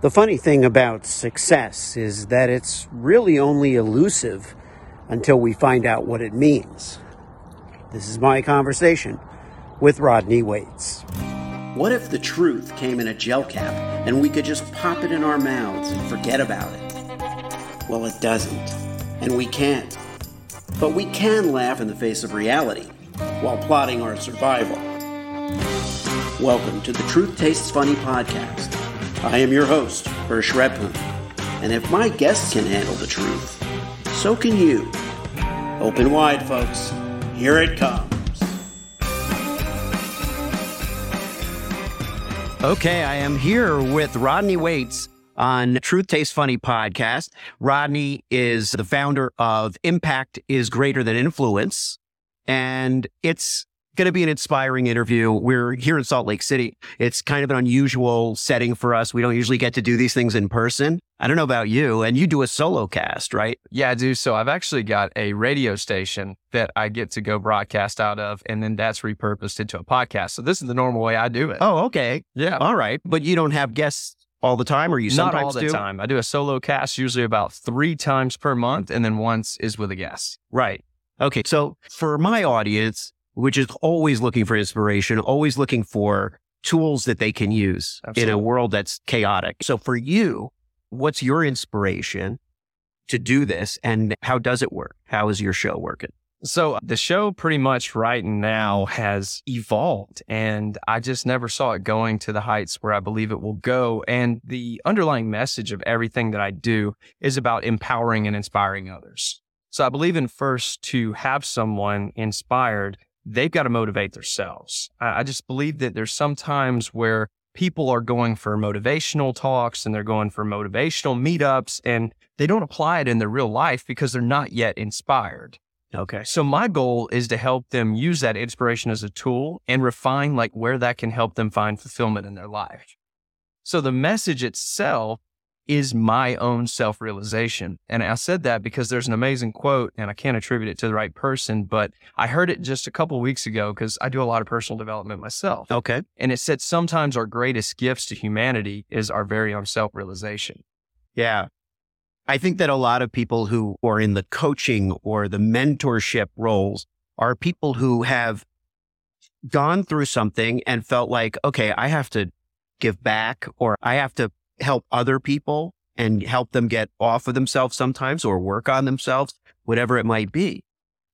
The funny thing about success is that it's really only elusive until we find out what it means. This is my conversation with Rodney Waits. What if the truth came in a gel cap and we could just pop it in our mouths and forget about it? Well, it doesn't, and we can't. But we can laugh in the face of reality while plotting our survival. Welcome to the Truth Tastes Funny podcast. I am your host, Hersh Rephun, and if my guests can handle the truth, so can you. Open wide, folks. Here it comes. Okay, I am here with Rodney Waits on Truth Tastes Funny podcast. Rodney is the founder of Impact is Greater Than Influence, and it's going to be an inspiring interview. We're here in Salt Lake City. It's kind of an unusual setting for us. We don't usually get to do these things in person. I don't know about you, and you do a solo cast, right? Yeah, I do. So I've actually got a radio station that I get to go broadcast out of, and then that's repurposed into a podcast. So this is the normal way I do it. Oh, okay. Yeah. All right. But you don't have guests all the time, or you Not sometimes all the do? time. I do a solo cast usually about three times per month, and then once is with a guest. Right. Okay. So for my audience, which is always looking for inspiration, always looking for tools that they can use in a world that's chaotic. So for you, what's your inspiration to do this and how does it work? How is your show working? So uh, the show pretty much right now has evolved and I just never saw it going to the heights where I believe it will go. And the underlying message of everything that I do is about empowering and inspiring others. So I believe in first to have someone inspired, they've got to motivate themselves. I, I just believe that there's some times where people are going for motivational talks and they're going for motivational meetups and they don't apply it in their real life because they're not yet inspired. Okay. So my goal is to help them use that inspiration as a tool and refine like where that can help them find fulfillment in their life. So the message itself is my own self-realization. And I said that because there's an amazing quote and I can't attribute it to the right person, but I heard it just a couple weeks ago because I do a lot of personal development myself. Okay. And it said sometimes our greatest gifts to humanity is our very own self-realization. Yeah. I think that a lot of people who are in the coaching or the mentorship roles are people who have gone through something and felt like, okay, I have to give back or I have to help other people and help them get off of themselves sometimes or work on themselves, whatever it might be.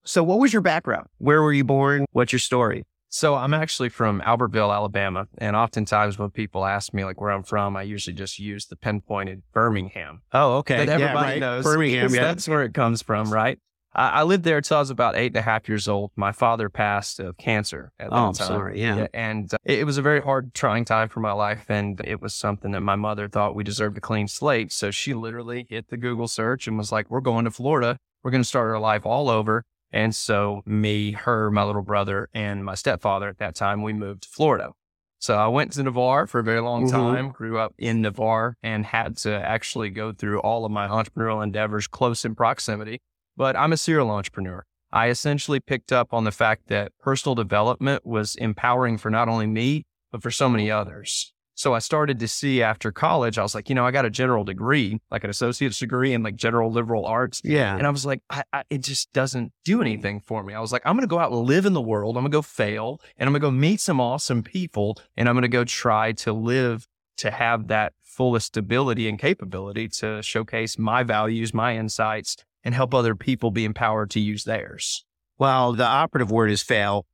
So what was your background? Where were you born? What's your story? So I'm actually from Albertville, Alabama, and oftentimes when people ask me like where I'm from, I usually just use the pinpointed Birmingham Oh, okay. that Yeah, everybody right. knows. Birmingham, Yeah. that's where it comes from, right? I, I lived there until I was about eight and a half years old. My father passed of cancer at that Oh, I'm time. sorry. Yeah. and uh, it, it was a very hard, trying time for my life, and it was something that my mother thought we deserved a clean slate. So she literally hit the Google search and was like, "We're going to Florida. We're going to start our life all over." And so me, her, my little brother, and my stepfather at that time, we moved to Florida. So I went to Navarre for a very long Mhm. time, grew up in Navarre, and had to actually go through all of my entrepreneurial endeavors close in proximity. But I'm a serial entrepreneur. I essentially picked up on the fact that personal development was empowering for not only me, but for so many others. So I started to see after college, I was like, you know, I got a general degree, like an associate's degree in like general liberal arts. Yeah. And I was like, I, I, it just doesn't do anything for me. I was like, I'm going to go out and live in the world. I'm going to go fail and I'm going to go meet some awesome people and I'm going to go try to live to have that fullest ability and capability to showcase my values, my insights, and help other people be empowered to use theirs. Well, the operative word is fail.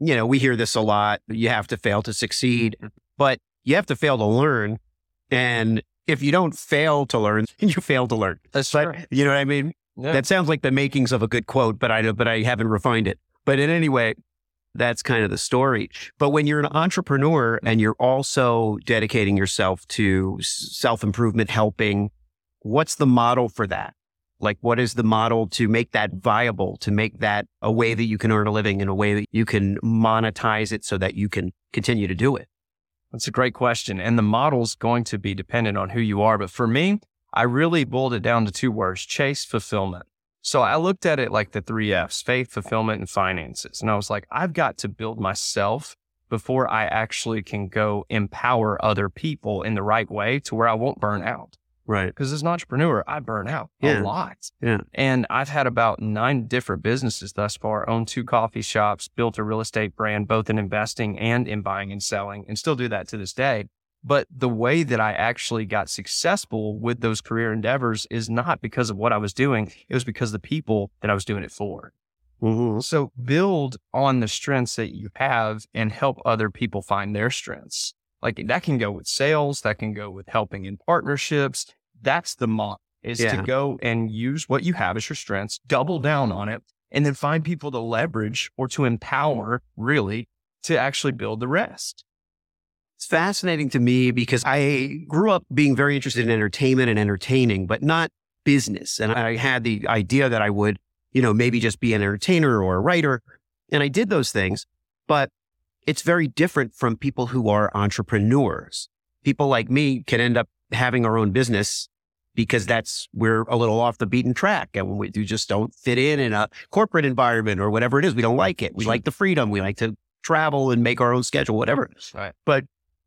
You know, we hear this a lot. You have to fail to succeed, mm-hmm. but you have to fail to learn. And if you don't fail to learn, you fail to learn. That's But you know what I mean? Yeah. That sounds like the makings of a good quote, but I but I haven't refined it. But in any way, that's kind of the story. But when you're an entrepreneur and you're also dedicating yourself to self improvement, helping, what's the model for that? Like, what is the model to make that viable, to make that a way that you can earn a living in a way that you can monetize it so that you can continue to do it? That's a great question. And the model's going to be dependent on who you are. But for me, I really boiled it down to two words chase fulfillment. So I looked at it like the three F's faith, fulfillment, and finances. And I was like, I've got to build myself before I actually can go empower other people in the right way to where I won't burn out. Right. Because as an entrepreneur, I burn out Yeah. a lot. Yeah. And I've had about nine different businesses thus far, owned two coffee shops, built a real estate brand, both in investing and in buying and selling, and still do that to this day. But the way that I actually got successful with those career endeavors is not because of what I was doing. It was because of the people that I was doing it for. Mhm. So build on the strengths that you have and help other people find their strengths. Like that can go with sales, that can go with helping in partnerships. That's the model is Yeah. to go and use what you have as your strengths, double down on it, and then find people to leverage or to empower really to actually build the rest. It's fascinating to me because I grew up being very interested in entertainment and entertaining, but not business. And I had the idea that I would, you know, maybe just be an entertainer or a writer. And I did those things, but it's very different from people who are entrepreneurs. People like me can end up having our own business because that's we're a little off the beaten track and we we just don't fit in in a corporate environment or whatever it is. We don't like it. We like the freedom. We like to travel and make our own schedule, whatever. Right. But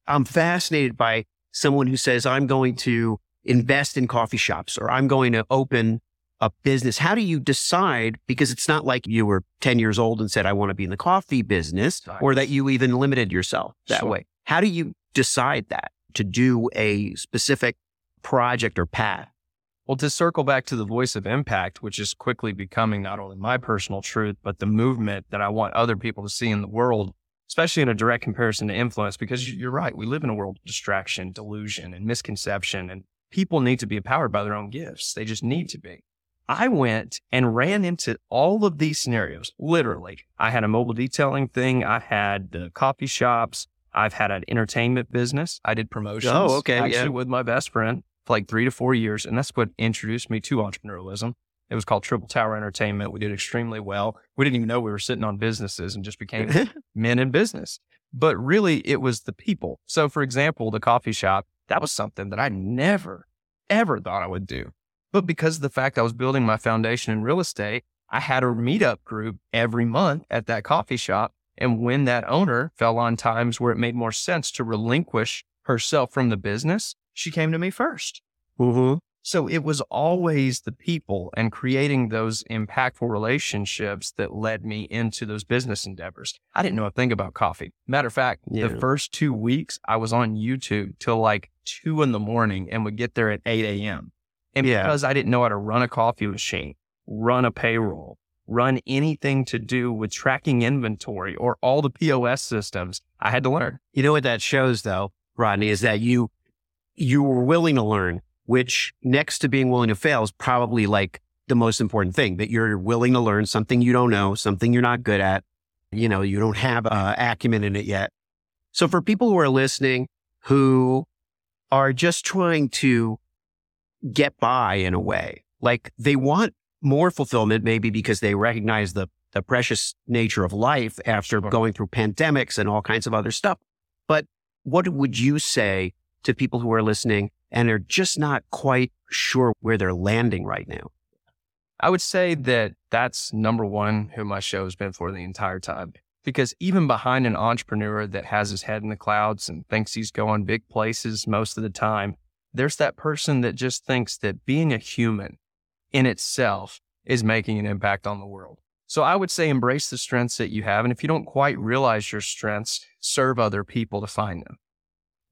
I'm fascinated by someone who says, I'm going to invest in coffee shops or I'm going to open a business. How do you decide? Because it's not like you were 10 years old and said, I want to be in the coffee business or that you even limited yourself that Sure. way. How do you decide that to do a specific project or path? Well, to circle back to the voice of impact, which is quickly becoming not only my personal truth, but the movement that I want other people to see in the world, especially in a direct comparison to influence, because you're right. We live in a world of distraction, delusion, and misconception, and people need to be empowered by their own gifts. They just need to be. I went and ran into all of these scenarios. Literally, I had a mobile detailing thing. I had the coffee shops. I've had an entertainment business. I did promotions. Oh, okay, Actually, yeah. with my best friend for like three to four years. And that's what introduced me to entrepreneurialism. It was called Triple Tower Entertainment. We did extremely well. We didn't even know we were sitting on businesses and just became men in business. But really, it was the people. So, for example, the coffee shop, that was something that I never, ever thought I would do. But because of the fact I was building my foundation in real estate, I had a meetup group every month at that coffee shop. And when that owner fell on times where it made more sense to relinquish herself from the business, she came to me first. mm-hmm. So it was always the people and creating those impactful relationships that led me into those business endeavors. I didn't know a thing about coffee. Matter of fact, Yeah. the first two weeks I was on YouTube till like two in the morning and would get there at 8 a.m. And Yeah. because I didn't know how to run a coffee machine, run a payroll, run anything to do with tracking inventory or all the POS systems, I had to learn. You know what that shows though, Rodney, is that you, you were willing to learn, which next to being willing to fail is probably like the most important thing that you're willing to learn something you don't know, something you're not good at. You know, you don't have uh, acumen in it yet. So for people who are listening who are just trying to get by in a way, like they want more fulfillment, maybe because they recognize the, the precious nature of life after Sure. going through pandemics and all kinds of other stuff. But what would you say to people who are listening and are just not quite sure where they're landing right now? I would say that that's number one who my show has been for the entire time. Because even behind an entrepreneur that has his head in the clouds and thinks he's going big places most of the time, there's that person that just thinks that being a human in itself is making an impact on the world. So I would say embrace the strengths that you have. And if you don't quite realize your strengths, serve other people to find them.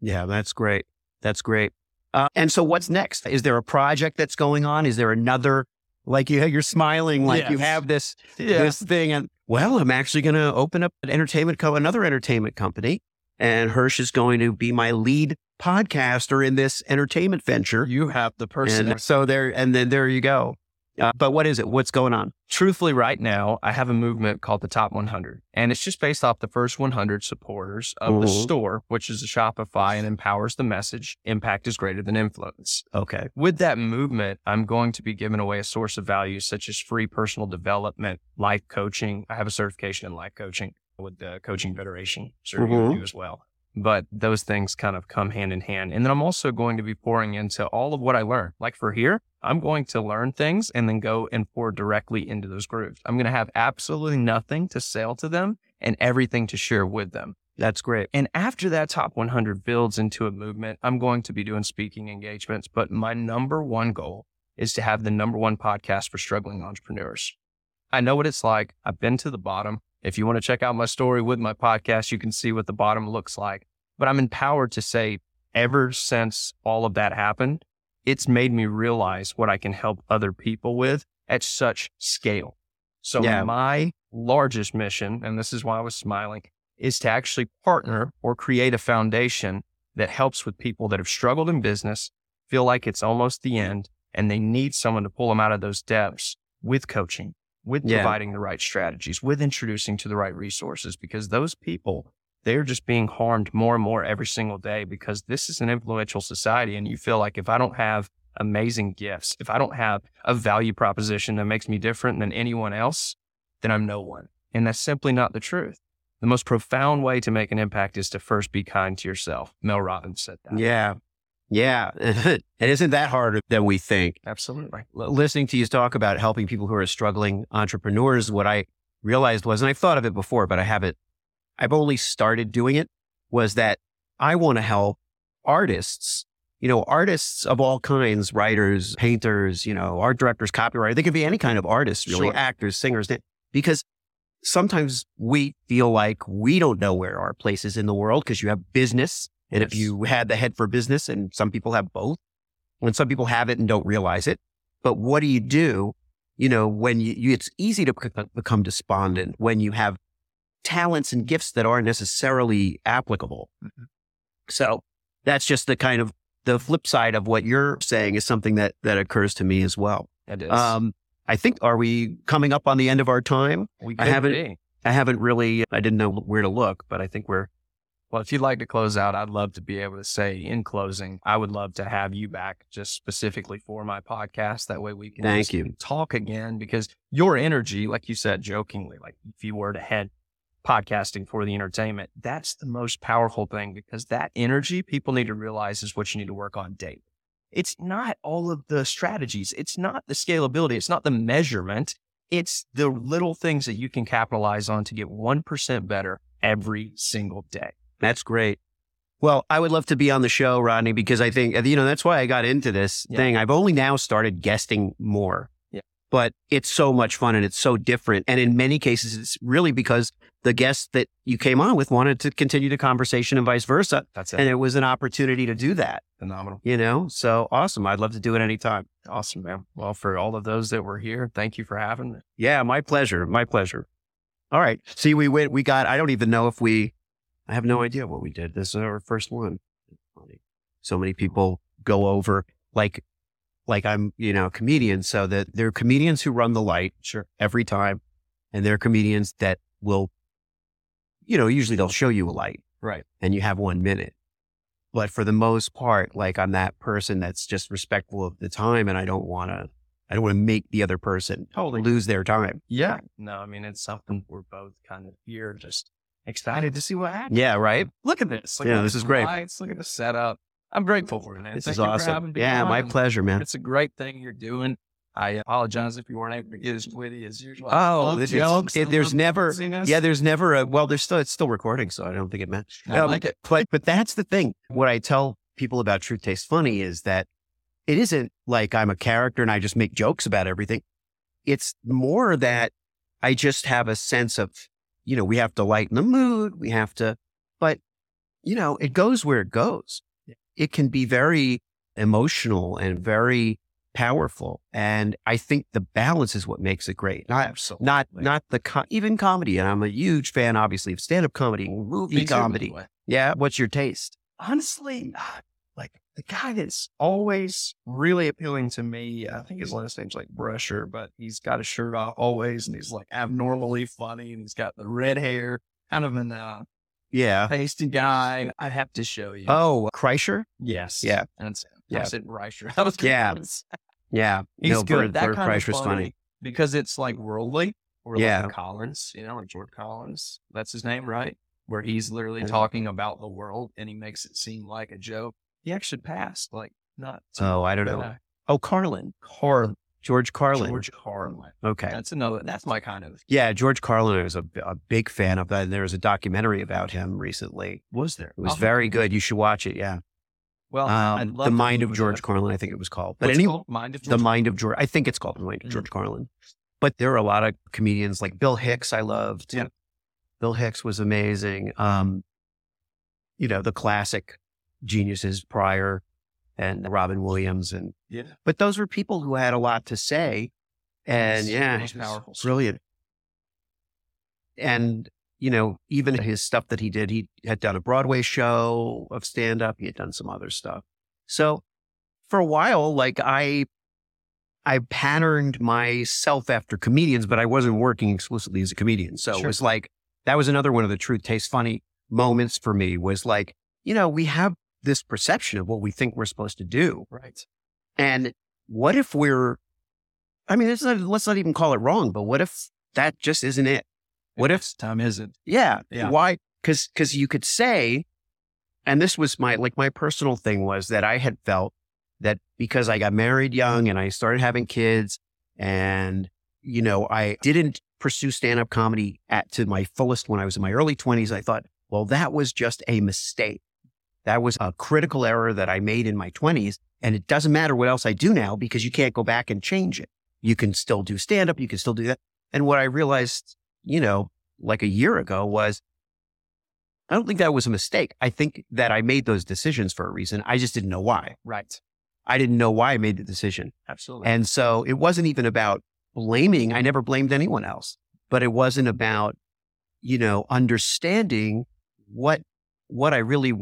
Yeah, that's great. That's great. Uh, and so what's next? Is there a project that's going on? Is there another, like you, you're smiling, like you have this, this thing. And well, I'm actually going to open up an entertainment co, another entertainment company. And Hersh is going to be my lead podcaster in this entertainment venture. You have the person. And so there, and then there you go. Uh, but what is it? What's going on? truthfully, right now, I have a movement called the Top 100, and it's just based off the first 100 supporters of the Mhm. store, which is a Shopify and empowers the message. Impact is greater than influence. Okay. With that movement, I'm going to be giving away a source of value such as free personal development, life coaching. I have a certification in life coaching with the Coaching Federation, sure you Mhm. do as well. But those things kind of come hand in hand. And then I'm also going to be pouring into all of what I learned. Like for here, I'm going to learn things and then go and pour directly into those groups. I'm going to have absolutely nothing to sell to them and everything to share with them. That's great. And after that top 100 builds into a movement, I'm going to be doing speaking engagements. But my number one goal is to have the number one podcast for struggling entrepreneurs. I know what it's like. I've been to the bottom. If you want to check out my story with my podcast, you can see what the bottom looks like. But I'm empowered to say, ever since all of that happened, it's made me realize what I can help other people with at such scale. So Yeah. my largest mission, and this is why I was smiling, is to actually partner or create a foundation that helps with people that have struggled in business, feel like it's almost the end, and they need someone to pull them out of those depths with coaching, with Yeah. providing the right strategies, with introducing to the right resources, because those people, they're just being harmed more and more every single day because this is an influential society. And you feel like if I don't have amazing gifts, if I don't have a value proposition that makes me different than anyone else, then I'm no one. And that's simply not the truth. The most profound way to make an impact is to first be kind to yourself. Mel Robbins said that. Yeah. Yeah. it isn't that harder than we think. Absolutely. L- listening to you talk about helping people who are struggling entrepreneurs, what I realized was, and I've thought of it before, but I haven't, I've only started doing it, was that I want to help artists, you know, artists of all kinds, writers, painters, you know, art directors, copywriters. They could be any kind of artists, really, Sure. actors, singers, because sometimes we feel like we don't know where our place is in the world because you have business. And if you had the head for business, and some people have both, when some people have it and don't realize it. But what do you do? You know, when you, you it's easy to become despondent when you have talents and gifts that aren't necessarily applicable. So that's just the kind of the flip side of what you're saying is something that that occurs to me as well. It is. Um, I think are we coming up on the end of our time? we I haven't- be. I haven't really, I didn't know where to look, but I think we're Well, if you'd like to close out, I'd love to be able to say in closing, I would love to have you back just specifically for my podcast. That way we can Thank you. talk again because your energy, like you said jokingly, like if you were to head podcasting for the entertainment, that's the most powerful thing because that energy people need to realize is what you need to work on daily. It's not all of the strategies. It's not the scalability. It's not the measurement. It's the little things that you can capitalize on to get 1% better every single day. That's great. Well, I would love to be on the show, Rodney, because I think, you know, that's why I got into this Yeah. thing. I've only now started guesting more. Yeah. But it's so much fun and it's so different. And in many cases, it's really because the guests that you came on with wanted to continue the conversation and vice versa. That's it. And it was an opportunity to do that, Phenomenal. you know? So awesome. I'd love to do it anytime. Awesome, man. Well, for all of those that were here, thank you for having me. Yeah, my pleasure. My pleasure. All right. See, we went, we got, I don't even know if we, I have no mm-hmm. idea what we did. This is our first one. So many people go over like, like I'm, you know, a comedian. So that there are comedians who run the light Sure. every time. And there are comedians that will, you know, usually they'll show you a light Right. and you have one minute. But for the most part, like I'm that person that's just respectful of the time and I don't want to, I don't want to make the other person Totally. lose their time. Yeah. No, I mean, it's something we're both kind of here, just excited to see what happens. Yeah, right. Look at this. Look Yeah, at this is great. Lights. Look at the setup. I'm grateful for it, man. This Thank is you awesome. Yeah, my pleasure, man. It's a great thing you're doing. I apologize if you weren't able to get as witty as usual. Oh, it's- jokes. it- there's never-. Yeah, there's never a well. There's still it's still recording, so I don't think it meant. I Um, like it. But but that's the thing. What I tell people about Truth Tastes Funny is that it isn't like I'm a character and I just make jokes about everything. It's more that I just have a sense of, you know, we have to lighten the mood. We have to, but you know, it goes where it goes. It can be very emotional and very powerful, and I think the balance is what makes it great. Not Absolutely. not not the even comedy. And I'm a huge fan, obviously, of stand up comedy, movie Me too, comedy. Yeah, what's your taste? honestly, the guy that's always really appealing to me, I think his last name's like Brusher, but he's got his shirt off always and he's like abnormally funny and he's got the red hair, kind of an uh, Yeah. pasty guy. I have to show you. Oh, Kreischer. yes. yeah. Him. Yeah. I said Reicher. I was Yeah. Yeah, He's no, good. Bert, that Bert kind Kreischer's funny, funny. because it's like worldly. Or Yeah. like Collins, you know, like George Collins. That's his name, right? Where he's literally talking about the world and he makes it seem like a joke. He actually passed, like not. Oh, I don't know. uh, Oh, Carlin. Carl George Carlin. George Carlin. Okay. That's another. That's my kind of. Yeah, George Carlin I was a, a big fan of that. And there was a documentary about him recently. Was there? It was Oh, very good. You should watch it. Yeah. Well, Um, love the Mind of George. Carlin, I think it was called. But What's anyway, called? Mind of The Mind of George. I think it's called The Mind of Mm. George Carlin. But there are a lot of comedians like Bill Hicks. I loved. Yeah. Bill Hicks was amazing. Um, you know the classic geniuses Pryor and Robin Williams, and Yeah. but those were people who had a lot to say, and Yes, yeah, powerful. brilliant. And you know, even his stuff that he did, he had done a Broadway show of stand up. He had done some other stuff. So for a while, like I, I patterned myself after comedians, but I wasn't working explicitly as a comedian. So it was like, that was another one of the truth tastes funny moments for me was like, you know, we have this perception of what we think we're supposed to do. Right. And what if we're, I mean, not, let's not even call it wrong, but what if that just isn't it? What if time isn't? yeah. Yeah. Why? Because because you could say, and this was my like my personal thing was that I had felt that because I got married young and I started having kids, and you know I didn't pursue stand up comedy at to my fullest when I was in my early twenties. I thought, well, that was just a mistake. That was a critical error that I made in my twenties, and it doesn't matter what else I do now because you can't go back and change it. You can still do stand up. You can still do that. And what I realized you know, like a year ago was I don't think that was a mistake. I think that I made those decisions for a reason. I just didn't know why. Right. I didn't know why I made the decision. Absolutely. And so it wasn't even about blaming. I never blamed anyone else, but it wasn't about, you know, understanding what, what I really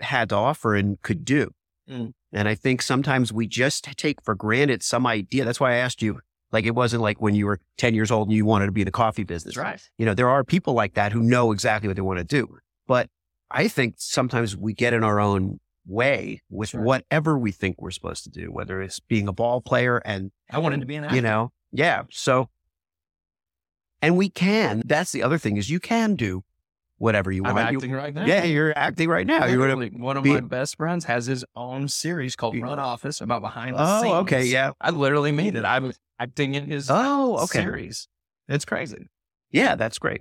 had to offer and could do. Mm. And I think sometimes we just take for granted some idea. That's why I asked you, like, it wasn't like when you were 10 years old and you wanted to be in the coffee business. Right. You know, there are people like that who know exactly what they want to do. But I think sometimes we get in our own way with Sure. whatever we think we're supposed to do, whether it's being a ball player and, I wanted to be an actor. you know, yeah. So, and we can, that's the other thing is you can do whatever you I'm want. You- acting right now. yeah, you're acting right now. You're one of be- my best friends has his own series called You- Run Office about behind the oh, scenes. okay. Yeah. I literally made it. I'm acting in his Oh, okay. series. It's crazy. Yeah, that's great.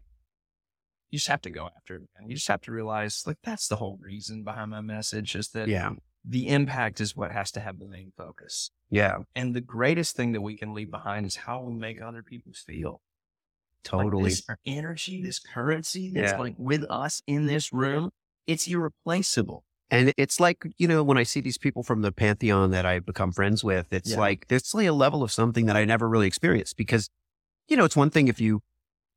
You just have to go after it. And you just have to realize, like, that's the whole reason behind my message is that Yeah. the impact is what has to have the main focus. Yeah. And the greatest thing that we can leave behind is how we make other people feel. Like, Totally. this energy, this currency that's Yeah. like with us in mm-hmm. this room, it's irreplaceable. And it's like, you know, when I see these people from the pantheon that I've become friends with, it's Yeah. like there's like a level of something that I never really experienced because, you know, it's one thing if you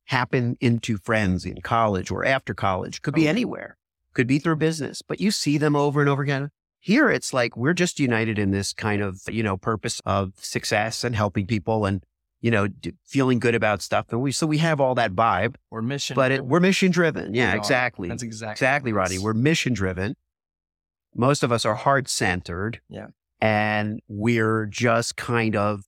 happen into friends in college or after college, could be Oh. anywhere, could be through business, but you see them over and over again. Here, it's like we're just united in this kind of, you know, purpose of success and helping people and, you know, d- feeling good about stuff. And we, so we have all that vibe, We're mission. but it, we're mission driven. Yeah, We are. exactly. That's exactly Exactly, Rodney. We're mission driven. Most of us are heart centered. Yeah. And we're just kind of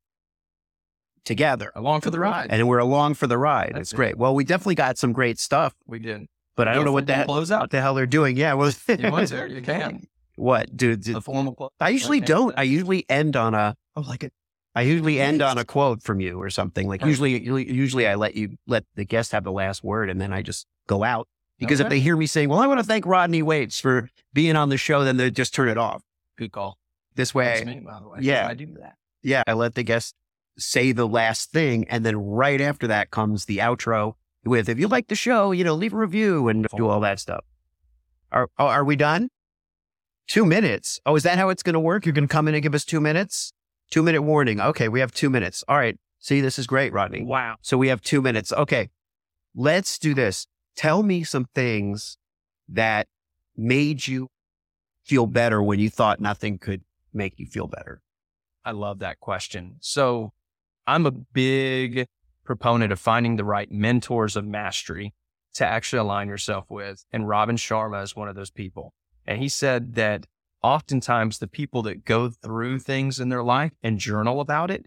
together along for the ride. and we're along for the ride. That's it's it. great. Well, we definitely got some great stuff, we did. but I don't know what that close what out. the hell they're doing. Yeah. Well, You want to? You can. what, dude? A formal close. I usually don't. I usually end on a, Oh, like it. I usually end on a quote from you or something. Like Okay. usually, usually, I let you let the guest have the last word, and then I just go out because if they hear me saying, "Well, I want to thank Rodney Waits for being on the show," then they just turn it off. Good call. This That's way, me, by the way. yeah. I do that. yeah, I let the guest say the last thing, and then right after that comes the outro with, "If you like the show, you know, leave a review and do all that stuff." Are oh, are we done? Two minutes. Oh, is that how it's going to work? You're going to come in and give us two minutes? Two minute warning. Okay, we have two minutes. All right. See, this is great, Rodney. Wow. So we have two minutes. Okay. Let's do this. Tell me some things that made you feel better when you thought nothing could make you feel better. I love that question. So I'm a big proponent of finding the right mentors of mastery to actually align yourself with. And Robin Sharma is one of those people. And he said that oftentimes the people that go through things in their life and journal about it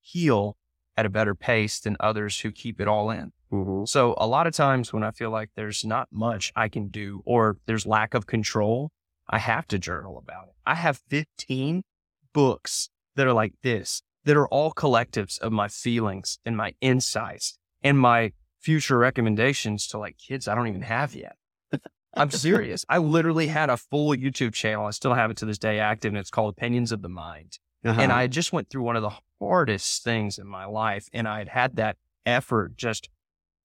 heal at a better pace than others who keep it all in. Mm-hmm. So a lot of times when I feel like there's not much I can do or there's lack of control, I have to journal about it. I have 15 books that are like this that are all collectives of my feelings and my insights and my future recommendations to like kids I don't even have yet. I'm serious. I literally had a full YouTube channel. I still have it to this day active and it's called Opinions of the Mind. Uh-huh. And I just went through one of the hardest things in my life. And I had had that effort just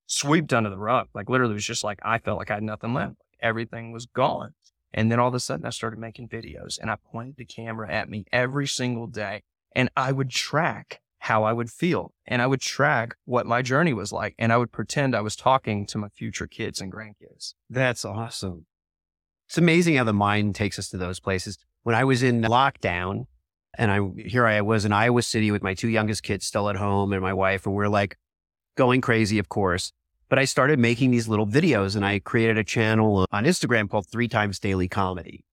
swept under the rug. Like literally, it was just like I felt like I had nothing left. Everything was gone. And then all of a sudden, I started making videos and I pointed the camera at me every single day. And I would track how I would feel and I would track what my journey was like. And I would pretend I was talking to my future kids and grandkids. That's awesome. It's amazing how the mind takes us to those places. When I was in lockdown and I here I was in Iowa City with my two youngest kids still at home and my wife, and we're like going crazy, of course. But I started making these little videos and I created a channel on Instagram called Three Times Daily Comedy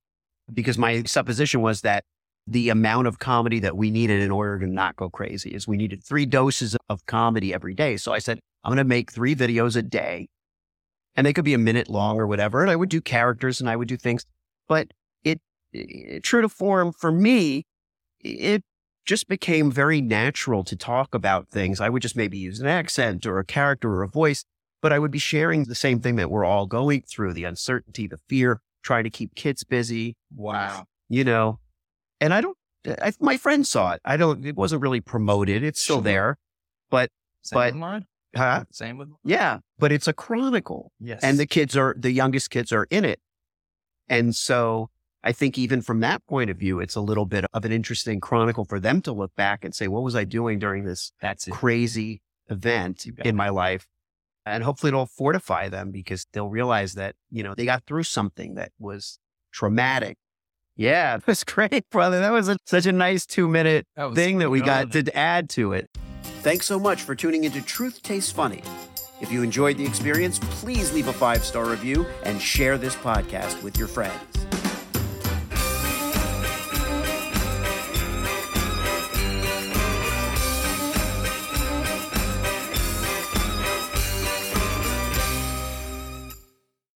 because my supposition was that the amount of comedy that we needed in order to not go crazy is we needed three doses of comedy every day. So I said, I'm going to make three videos a day and they could be a minute long or whatever. And I would do characters and I would do things, but it, it true to form for me, it just became very natural to talk about things. I would just maybe use an accent or a character or a voice, but I would be sharing the same thing that we're all going through the uncertainty, the fear, trying to keep kids busy. Wow. You know, and I don't, I, my friend saw it. I don't, it wasn't really promoted. It's still Sure. there, but Same But- with mine. huh? Same with yeah, but it's a chronicle yes. and the kids are, the youngest kids are in it. And so I think even from that point of view, it's a little bit of an interesting chronicle for them to look back and say, what was I doing during this that's it. crazy event in my life? And hopefully it'll fortify them because they'll realize that, you know, they got through something that was traumatic. Yeah, that was great, brother. That was a, such a nice two minute That thing that we got to add to it. Thanks so much for tuning into Truth Tastes Funny. If you enjoyed the experience, please leave a five star review and share this podcast with your friends.